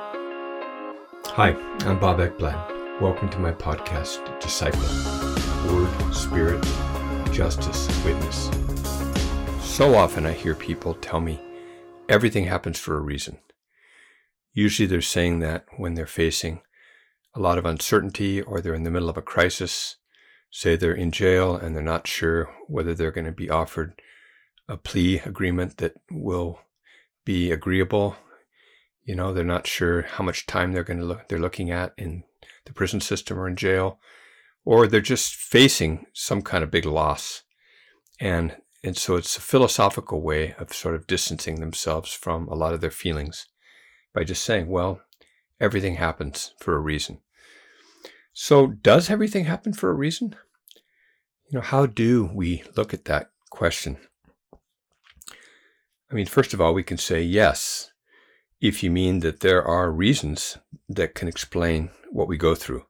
Hi, I'm Bob Ekblad. Welcome to my podcast, Disciple Word, Spirit, Justice, Witness. So often I hear people tell me everything happens for a reason. Usually they're saying that when they're facing a lot of uncertainty or they're in the middle of a crisis, say they're in jail and they're not sure whether they're going to be offered a plea agreement that will be agreeable. You know, they're not sure how much time they're going to look they're looking at in the prison system or in jail, or they're just facing some kind of big loss. And and so it's a philosophical way of sort of distancing themselves from a lot of their feelings by just saying, well, everything happens for a reason. So, does everything happen for a reason? You know, how do we look at that question? I mean, first of all, we can say yes, if you mean that there are reasons that can explain what we go through.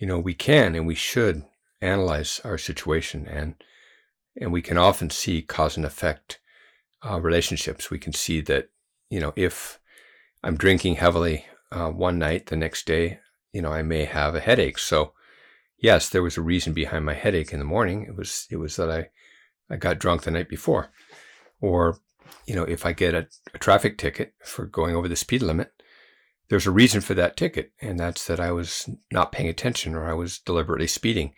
You know, we can and we should analyze our situation and and we can often see cause and effect uh, relationships. We can see that, you know, if I'm drinking heavily uh, one night, the next day you know, I may have a headache. So yes, there was a reason behind my headache in the morning. It was it was that I I got drunk the night before. Or, you know, if I get a, a traffic ticket for going over the speed limit, there's a reason for that ticket, and that's that I was not paying attention or I was deliberately speeding.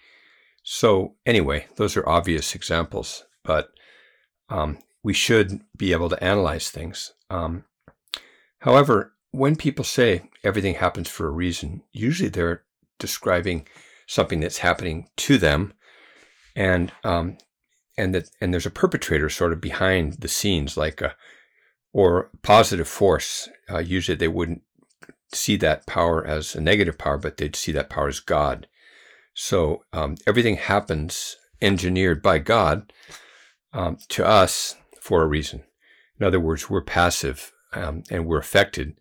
So anyway, those are obvious examples, but um, we should be able to analyze things. Um, however, when people say everything happens for a reason, usually they're describing something that's happening to them, and um, and that and there's a perpetrator sort of behind the scenes, like a or positive force. Uh, usually, they wouldn't see that power as a negative power, but they'd see that power as God. So um, everything happens engineered by God um, to us for a reason. In other words, we're passive um, and we're affected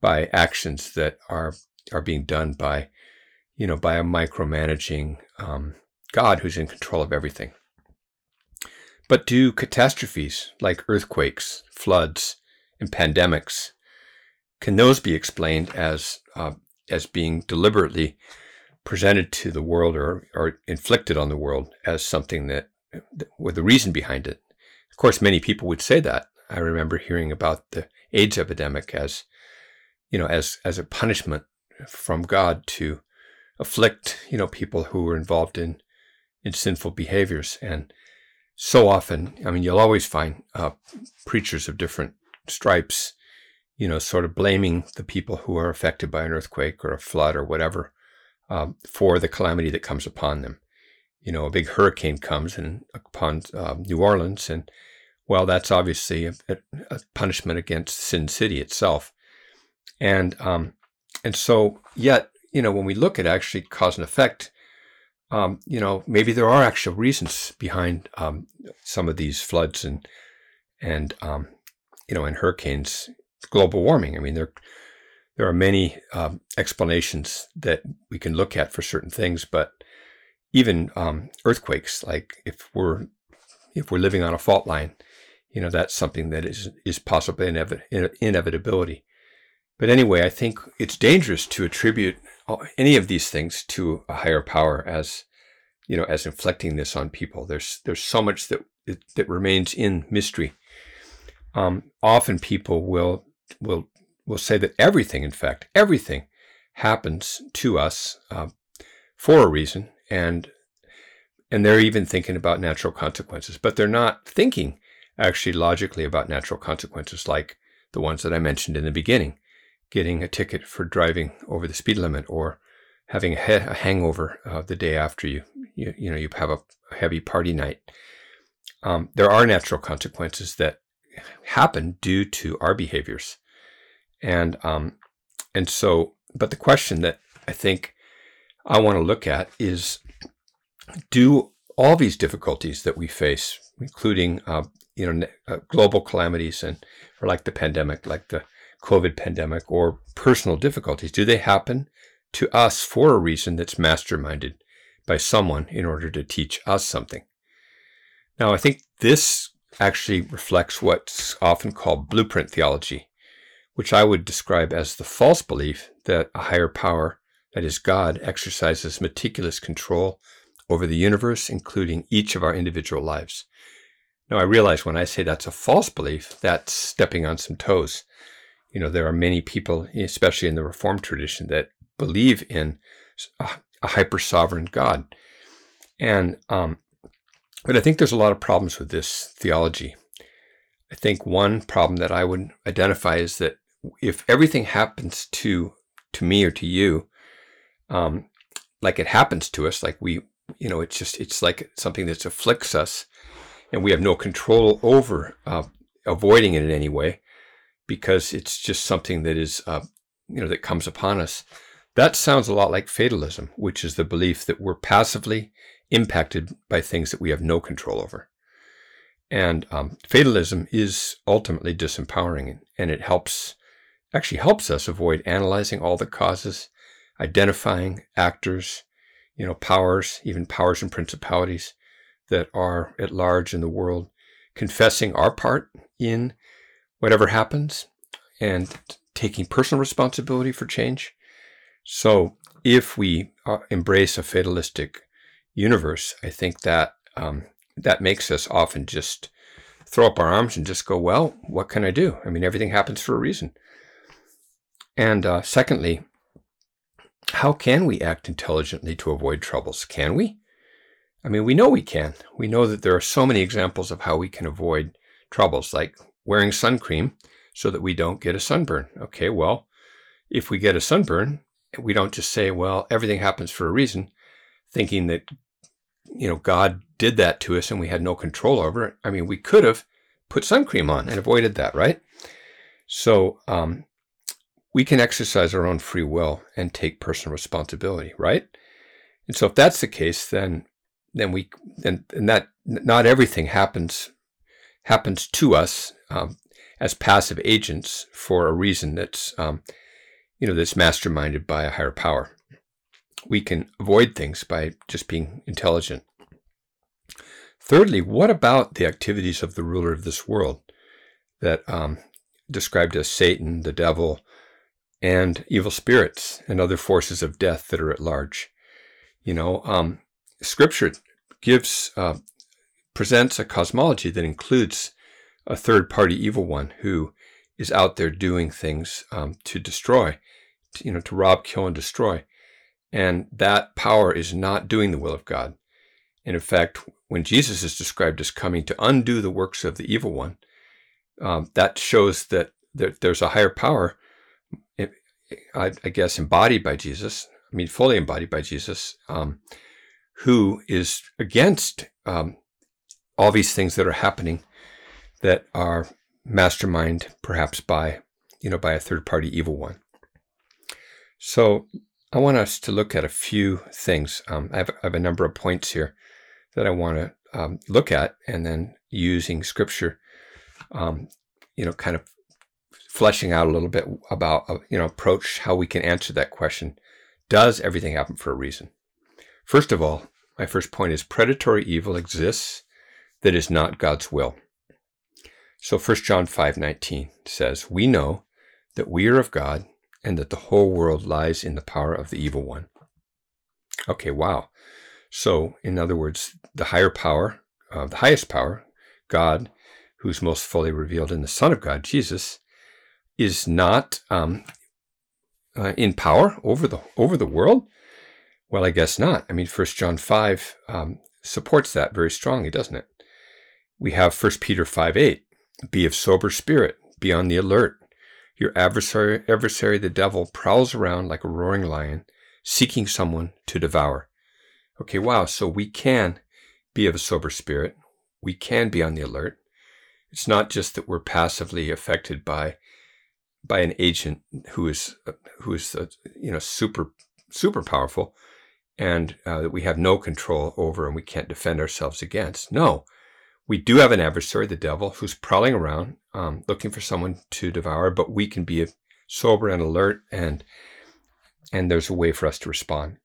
by actions that are are being done by you know by a micromanaging um, God who's in control of everything. But do catastrophes like earthquakes, floods, and pandemics can those be explained as uh, as being deliberately presented to the world or, or inflicted on the world as something that with a reason behind it? Of course, many people would say that. I remember hearing about the AIDS epidemic as you know, as as a punishment from God to afflict, you know, people who were involved in in sinful behaviors. And so often, I mean, you'll always find uh, preachers of different stripes, you know, sort of blaming the people who are affected by an earthquake or a flood or whatever um, for the calamity that comes upon them. You know, a big hurricane comes and upon uh, New Orleans, and well, that's obviously a, a punishment against Sin City itself. And um, and so yet, you know, when we look at actually cause and effect, um, you know, maybe there are actual reasons behind um, some of these floods and and um, you know, and hurricanes, global warming. I mean, there there are many um, explanations that we can look at for certain things, but even um, earthquakes, like if we're if we're living on a fault line, you know, that's something that is is possibly an inevitability. But anyway, I think it's dangerous to attribute any of these things to a higher power as, you know, as inflicting this on people. There's there's so much that that remains in mystery. Um, often people will will will say that everything, in fact, everything happens to us uh, for a reason, and and they're even thinking about natural consequences, but they're not thinking actually logically about natural consequences like the ones that I mentioned in the beginning getting a ticket for driving over the speed limit or having a, he- a hangover uh, the day after you, you, you know, you have a heavy party night. Um, there are natural consequences that happen due to our behaviors. And, um, and so, but the question that I think I want to look at is do all these difficulties that we face, including, uh, you know, uh, global calamities and, or like the pandemic, like the COVID pandemic or personal difficulties? Do they happen to us for a reason that's masterminded by someone in order to teach us something? Now, I think this actually reflects what's often called blueprint theology, which I would describe as the false belief that a higher power, that is God, exercises meticulous control over the universe, including each of our individual lives. Now, I realize when I say that's a false belief, that's stepping on some toes. You know, there are many people, especially in the Reformed tradition, that believe in a, a hyper sovereign God. And, um, but I think there's a lot of problems with this theology. I think one problem that I would identify is that if everything happens to to me or to you, um, like it happens to us, like we, you know, it's just it's like something that afflicts us, and we have no control over uh, avoiding it in any way, because it's just something that is, uh, you know, that comes upon us. That sounds a lot like fatalism, which is the belief that we're passively impacted by things that we have no control over. And um, fatalism is ultimately disempowering, and it helps, actually helps us avoid analyzing all the causes, identifying actors, you know, powers, even powers and principalities that are at large in the world, confessing our part in whatever happens, and taking personal responsibility for change. So, if we uh, embrace a fatalistic universe, I think that um, that makes us often just throw up our arms and just go, well, what can I do? I mean, everything happens for a reason. And uh, secondly, how can we act intelligently to avoid troubles? Can we? I mean, we know we can. We know that there are so many examples of how we can avoid troubles, like wearing sun cream so that we don't get a sunburn. Okay, well, if we get a sunburn, we don't just say, well, everything happens for a reason, thinking that you know, God did that to us and we had no control over it. I mean, we could have put sun cream on and avoided that, right? So um, we can exercise our own free will and take personal responsibility, right? And so if that's the case, then then we then and that not everything happens happens to us um, as passive agents for a reason that's um, you know that's masterminded by a higher power we can avoid things by just being intelligent. Thirdly, what about the activities of the ruler of this world that um, described as Satan, the devil, and evil spirits and other forces of death that are at large? You know, um, Scripture gives uh, presents a cosmology that includes a third-party evil one who is out there doing things um, to destroy, to, you know, to rob, kill, and destroy. And that power is not doing the will of God. And in fact, when Jesus is described as coming to undo the works of the evil one, um, that shows that there, there's a higher power, I, I, guess, embodied by Jesus, I mean, fully embodied by Jesus, um, who is against um, all these things that are happening that are mastermind perhaps by, you know, by a third party evil one. So I want us to look at a few things. Um, I, have, I, have, a number of points here that I want to um, look at, and then using scripture, um, you know, kind of fleshing out a little bit about, uh, you know, approach how we can answer that question. Does everything happen for a reason? First of all, my first point is predatory evil exists that is not God's will. So 1 John 5:19 says, "We know that we are of God and that the whole world lies in the power of the evil one. Okay, wow. So, in other words, the higher power, uh, the highest power, God, who's most fully revealed in the Son of God, Jesus, is not um, uh, in power over the over the world. Well, I guess not. I mean, First John five um, supports that very strongly, doesn't it? We have First Peter five eight. Be of sober spirit. Be on the alert. Your adversary, adversary, the devil, prowls around like a roaring lion, seeking someone to devour. Okay, wow. So we can be of a sober spirit. We can be on the alert. It's not just that we're passively affected by by an agent who is who is uh, you know super super powerful, and uh, that we have no control over and we can't defend ourselves against. No, we do have an adversary, the devil, who's prowling around, um, looking for someone to devour, but we can be sober and alert, and and there's a way for us to respond.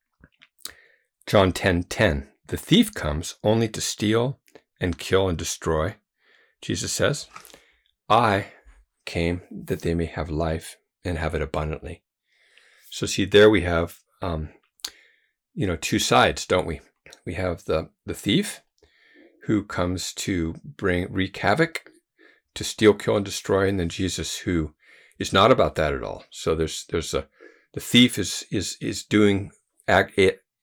John 10 10. The thief comes only to steal and kill and destroy. Jesus says, I came that they may have life and have it abundantly. So see, there we have, um, you know, two sides, don't we? We have the, the thief who comes to bring, wreak havoc, to steal, kill, and destroy, and then Jesus who is not about that at all. So there's, there's a, the thief is, is, is doing act,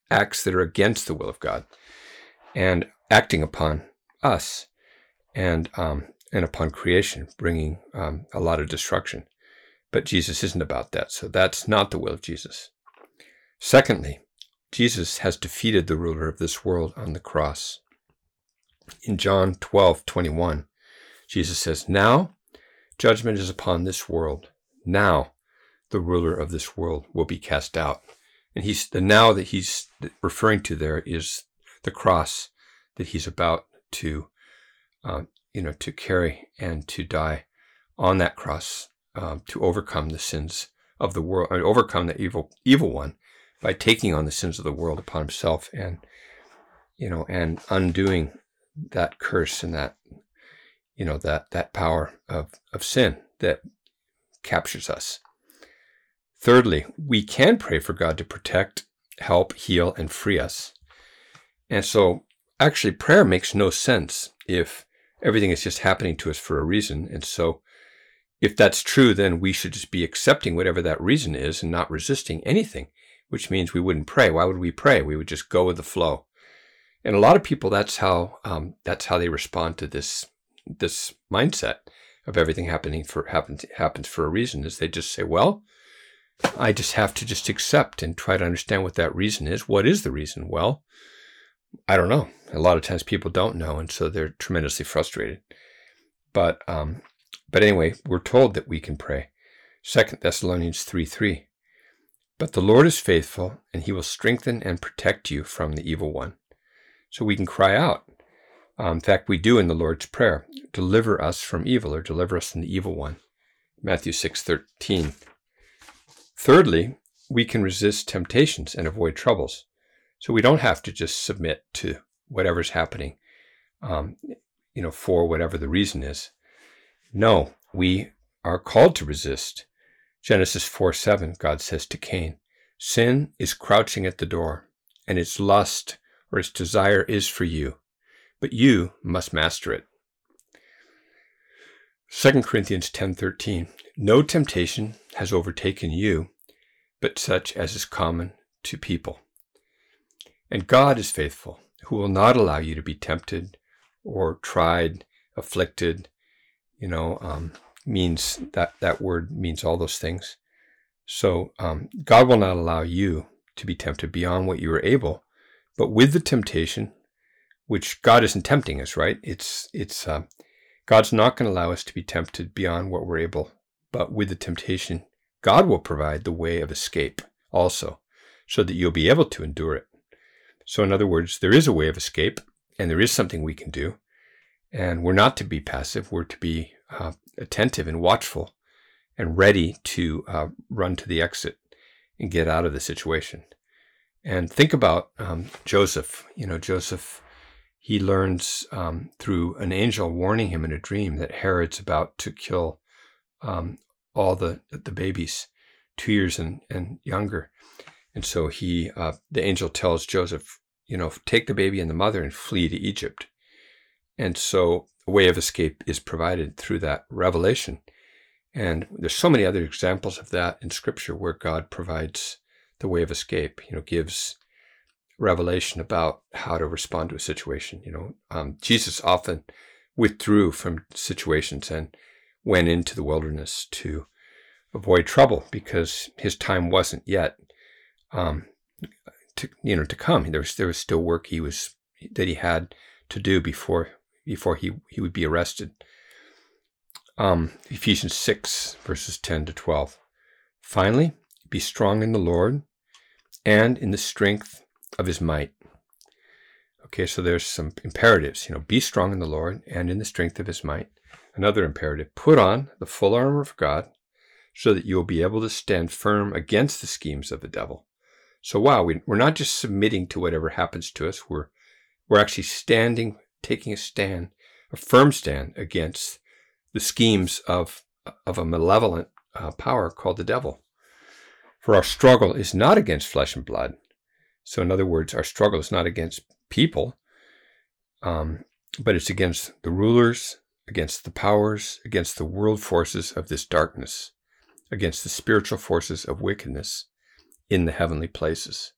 acts that are against the will of God and acting upon us and, um, and upon creation, bringing um, a lot of destruction. But Jesus isn't about that. So that's not the will of Jesus. Secondly, Jesus has defeated the ruler of this world on the cross. In John 12, 21, Jesus says, Now judgment is upon this world. Now the ruler of this world will be cast out. And he's the now that he's referring to there is the cross that he's about to, uh, you know, to carry and to die on that cross um, to overcome the sins of the world, and overcome the evil evil one by taking on the sins of the world upon himself, and you know, and undoing that curse and that you know that that power of of sin that captures us. Thirdly, we can pray for God to protect, help, heal, and free us. And so, actually, prayer makes no sense if everything is just happening to us for a reason. And so, if that's true, then we should just be accepting whatever that reason is and not resisting anything, which means we wouldn't pray. Why would we pray? We would just go with the flow. And a lot of people, that's how um, that's how they respond to this this mindset of everything happening for happens happens for a reason. Is they just say, well, I just have to just accept and try to understand what that reason is. What is the reason? Well, I don't know. A lot of times people don't know, and so they're tremendously frustrated. But um, but anyway, we're told that we can pray. second Thessalonians 3 3. But the Lord is faithful, and he will strengthen and protect you from the evil one. So we can cry out. Um, in fact, we do in the Lord's Prayer deliver us from evil, or deliver us from the evil one. Matthew 6 13. Thirdly, we can resist temptations and avoid troubles. So we don't have to just submit to whatever's happening, um, you know, for whatever the reason is. No, we are called to resist. Genesis 4 7, God says to Cain, Sin is crouching at the door, and its lust or its desire is for you, but you must master it. 2 Corinthians 10:13 No temptation has overtaken you but such as is common to people. And God is faithful, who will not allow you to be tempted or tried, afflicted you know, um, means that that word means all those things. So um, God will not allow you to be tempted beyond what you are able, but with the temptation, which God isn't tempting us, right? It's it's uh, God's not going to allow us to be tempted beyond what we're able, but with the temptation, God will provide the way of escape also, so that you'll be able to endure it. So, in other words, there is a way of escape, and there is something we can do. And we're not to be passive, we're to be uh, attentive and watchful and ready to uh, run to the exit and get out of the situation. And think about um, Joseph. You know, Joseph, he learns um, through an angel warning him in a dream that Herod's about to kill um, all the, the babies, two years and, and younger. And so he, uh, the angel tells Joseph, you know, take the baby and the mother and flee to Egypt. And so a way of escape is provided through that revelation. And there's so many other examples of that in scripture where God provides the way of escape, you know, gives revelation about how to respond to a situation. You know, um, Jesus often withdrew from situations and went into the wilderness to avoid trouble because his time wasn't yet um, to you know to come. There was there was still work he was that he had to do before before he, he would be arrested. Um, Ephesians 6, verses 10 to 12. Finally, be strong in the Lord and in the strength of his might. Okay, so there's some imperatives. You know, be strong in the Lord and in the strength of his might. Another imperative put on the full armor of God so that you will be able to stand firm against the schemes of the devil. So, wow, we, are not just submitting to whatever happens to us, we're, we're actually standing taking a stand, a firm stand against the schemes of, of a malevolent uh, power called the devil. For our struggle is not against flesh and blood. So, in other words, our struggle is not against people, um, but it's against the rulers, against the powers, against the world forces of this darkness, against the spiritual forces of wickedness in the heavenly places.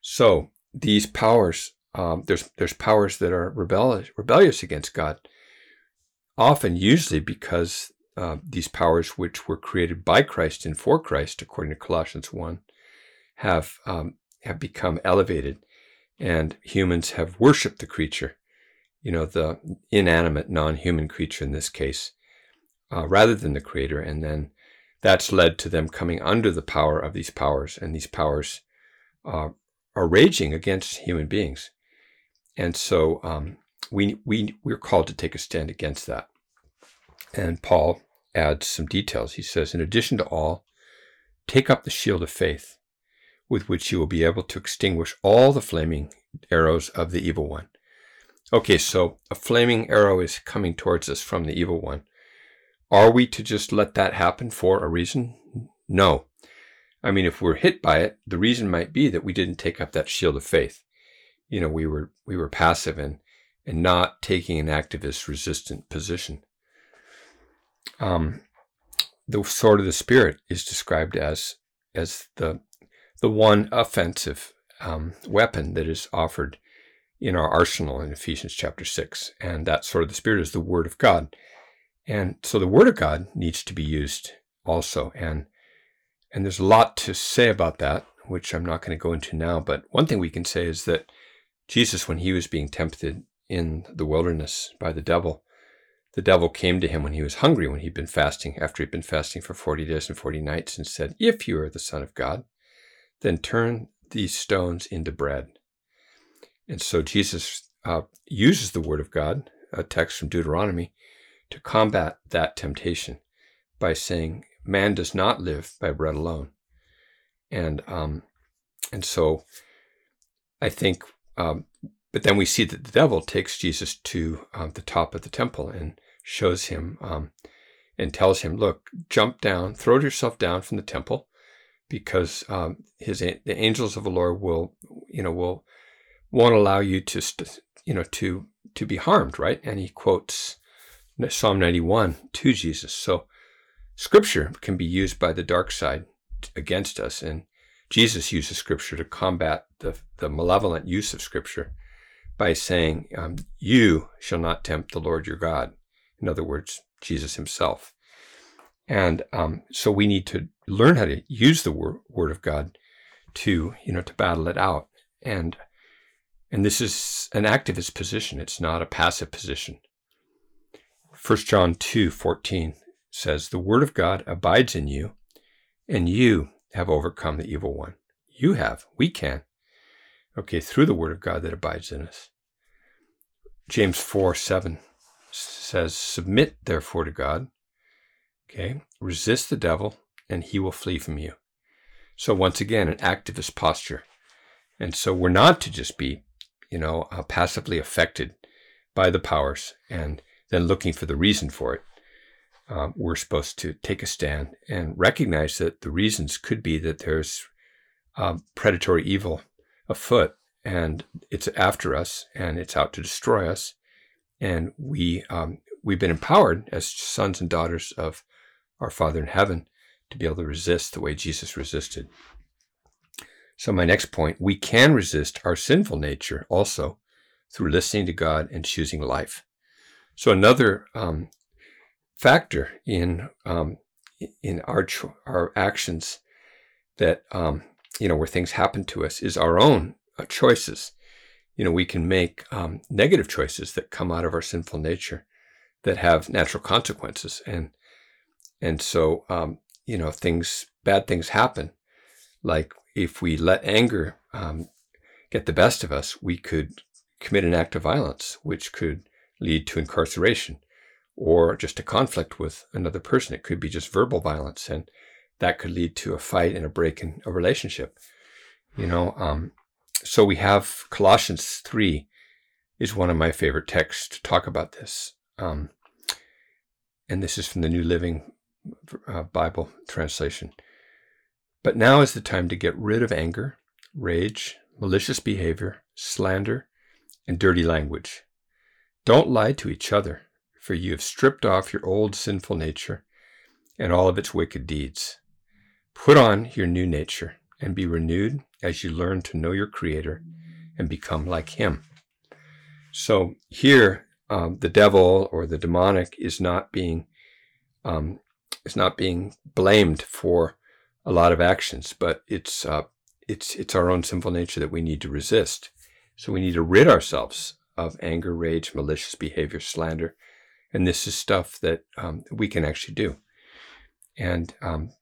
So, these powers, um, there's there's powers that are rebellious, rebellious against God, often, usually because uh, these powers which were created by Christ and for Christ, according to Colossians 1, have, um, have become elevated and humans have worshiped the creature, you know, the inanimate, non human creature in this case, uh, rather than the creator. And then that's led to them coming under the power of these powers, and these powers uh, are raging against human beings. And so um, we, we, we're called to take a stand against that. And Paul adds some details. He says, In addition to all, take up the shield of faith, with which you will be able to extinguish all the flaming arrows of the evil one. Okay, so a flaming arrow is coming towards us from the evil one. Are we to just let that happen for a reason? No. I mean, if we're hit by it, the reason might be that we didn't take up that shield of faith. You know, we were we were passive and and not taking an activist resistant position. Um, the sword of the spirit is described as as the the one offensive um, weapon that is offered in our arsenal in Ephesians chapter six, and that sword of the spirit is the word of God, and so the word of God needs to be used also, and and there's a lot to say about that, which I'm not going to go into now. But one thing we can say is that Jesus, when he was being tempted in the wilderness by the devil, the devil came to him when he was hungry, when he'd been fasting, after he'd been fasting for 40 days and 40 nights, and said, If you are the Son of God, then turn these stones into bread. And so Jesus uh, uses the Word of God, a text from Deuteronomy, to combat that temptation by saying, Man does not live by bread alone. And um, and so I think um, but then we see that the devil takes Jesus to um, the top of the temple and shows him um, and tells him, "Look, jump down, throw yourself down from the temple, because um, his the angels of the Lord will, you know, will won't allow you to, st- you know, to to be harmed." Right? And he quotes Psalm 91 to Jesus. So Scripture can be used by the dark side against us, and Jesus uses Scripture to combat the the malevolent use of Scripture by saying, um, You shall not tempt the Lord your God. In other words, Jesus himself. And um, so we need to learn how to use the word, word of God to, you know, to battle it out. And and this is an activist position. It's not a passive position. 1 John 2 14 says, The word of God abides in you, and you have overcome the evil one. You have. We can okay, through the word of God that abides in us. James 4 7 says, Submit therefore to God. Okay, resist the devil, and he will flee from you. So, once again, an activist posture. And so, we're not to just be, you know, uh, passively affected by the powers and then looking for the reason for it. Uh, we're supposed to take a stand and recognize that the reasons could be that there's uh, predatory evil afoot and it's after us and it's out to destroy us. And we, um, we've been empowered as sons and daughters of our Father in heaven to be able to resist the way Jesus resisted. So, my next point we can resist our sinful nature also through listening to God and choosing life. So, another um, factor in um, in our our actions that um, you know, where things happen to us is our own uh, choices. You know, we can make um, negative choices that come out of our sinful nature that have natural consequences. And, and so, um, you know, things, bad things happen. Like if we let anger um, get the best of us, we could commit an act of violence, which could lead to incarceration or just a conflict with another person. It could be just verbal violence. And that could lead to a fight and a break in a relationship. You know, um, so we have Colossians 3 is one of my favorite texts to talk about this. Um, and this is from the New Living uh, Bible translation. But now is the time to get rid of anger, rage, malicious behavior, slander, and dirty language. Don't lie to each other, for you have stripped off your old sinful nature and all of its wicked deeds. Put on your new nature and be renewed as you learn to know your Creator and become like Him. So here, um, the devil or the demonic is not being um, is not being blamed for a lot of actions, but it's uh, it's it's our own sinful nature that we need to resist. So we need to rid ourselves of anger, rage, malicious behavior, slander, and this is stuff that um, we can actually do. And um,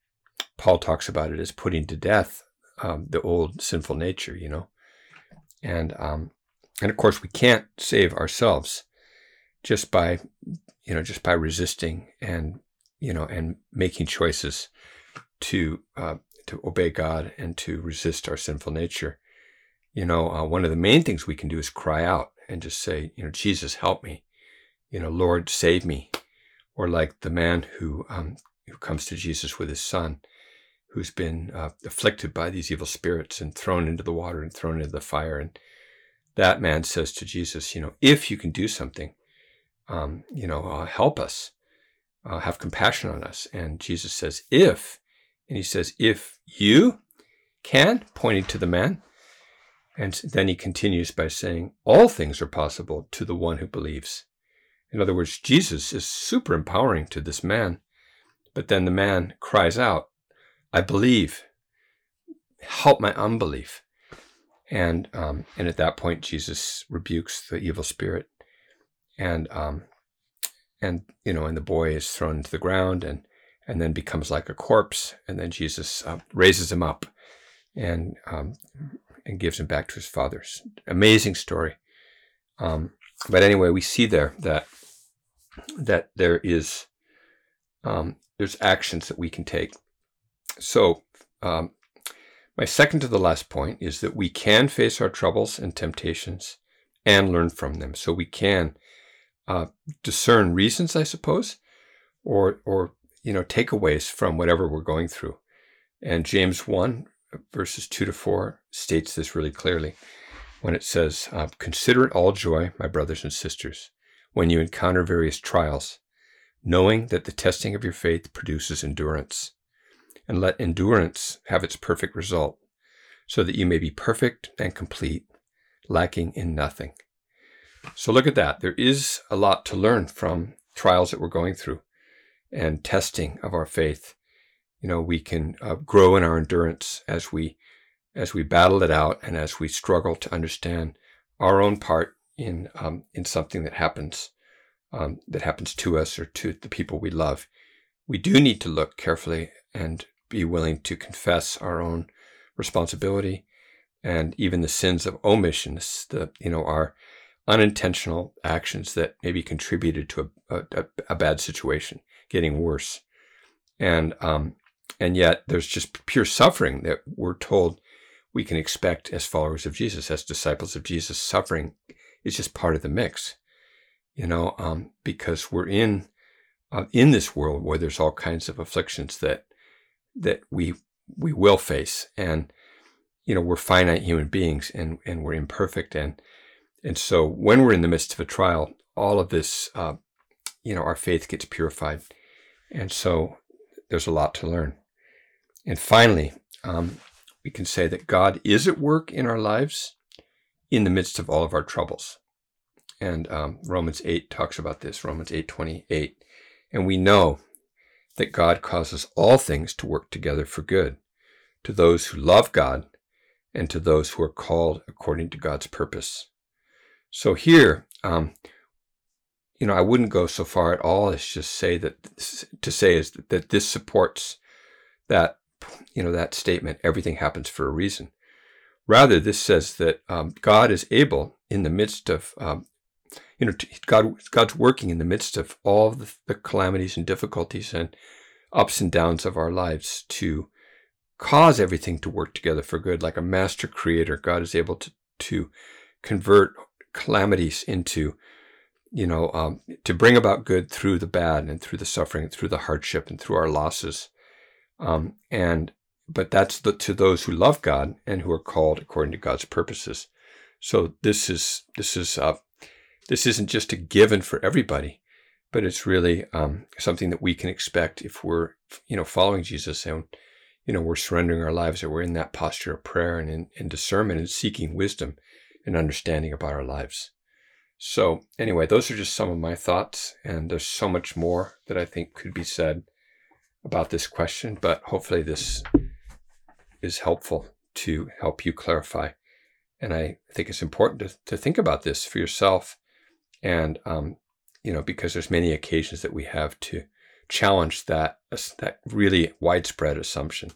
Paul talks about it as putting to death um, the old sinful nature, you know, and um, and of course we can't save ourselves just by you know just by resisting and you know and making choices to uh, to obey God and to resist our sinful nature. You know, uh, one of the main things we can do is cry out and just say, you know, Jesus, help me. You know, Lord, save me. Or like the man who um, who comes to Jesus with his son, who's been uh, afflicted by these evil spirits and thrown into the water and thrown into the fire. And that man says to Jesus, you know, if you can do something, um, you know, uh, help us, uh, have compassion on us. And Jesus says, if and he says, If you can, pointing to the man. And then he continues by saying, All things are possible to the one who believes. In other words, Jesus is super empowering to this man. But then the man cries out, I believe. Help my unbelief. And um, and at that point, Jesus rebukes the evil spirit, and um, and you know, and the boy is thrown to the ground, and and then becomes like a corpse. And then Jesus uh, raises him up and um, and gives him back to his father's. Amazing story. Um, but anyway, we see there that that there is um, there's actions that we can take. So um, my second to the last point is that we can face our troubles and temptations and learn from them. So we can uh, discern reasons, I suppose, or or you know, takeaways from whatever we're going through. And James 1, verses 2 to 4, states this really clearly when it says, uh, Consider it all joy, my brothers and sisters, when you encounter various trials, knowing that the testing of your faith produces endurance. And let endurance have its perfect result, so that you may be perfect and complete, lacking in nothing. So look at that. There is a lot to learn from trials that we're going through and testing of our faith. You know, we can uh, grow in our endurance as we as we battle it out and as we struggle to understand our own part in um, in something that happens um, that happens to us or to the people we love. We do need to look carefully and be willing to confess our own responsibility and even the sins of omissions, the you know our unintentional actions that maybe contributed to a, a, a bad situation getting worse. And, um, and yet there's just pure suffering that we're told we can expect as followers of Jesus, as disciples of Jesus. Suffering is just part of the mix, you know, um, because we're in, uh, in this world where there's all kinds of afflictions that, that we, we will face. And, you know, we're finite human beings and, and we're imperfect. And, and so when we're in the midst of a trial, all of this, uh, you know, our faith gets purified. And so there's a lot to learn. And finally, um, we can say that God is at work in our lives in the midst of all of our troubles. And um, Romans 8 talks about this, Romans 8 28. And we know that God causes all things to work together for good to those who love God and to those who are called according to God's purpose. So here, um, you know, I wouldn't go so far at all as just say that to say is that, that this supports that, you know, that statement. Everything happens for a reason. Rather, this says that um, God is able in the midst of, um, you know, God, God's working in the midst of all the, the calamities and difficulties and ups and downs of our lives to cause everything to work together for good. Like a master creator, God is able to, to convert calamities into you know, um, to bring about good through the bad and through the suffering and through the hardship and through our losses. Um, and but that's the, to those who love God and who are called according to God's purposes. So this is this is uh, this isn't just a given for everybody, but it's really um, something that we can expect if we're you know following Jesus and you know we're surrendering our lives or we're in that posture of prayer and in, in discernment and seeking wisdom and understanding about our lives. So anyway, those are just some of my thoughts, and there's so much more that I think could be said about this question, but hopefully this is helpful to help you clarify. And I think it's important to, to think about this for yourself. And, um, you know, because there's many occasions that we have to challenge that, that really widespread assumption.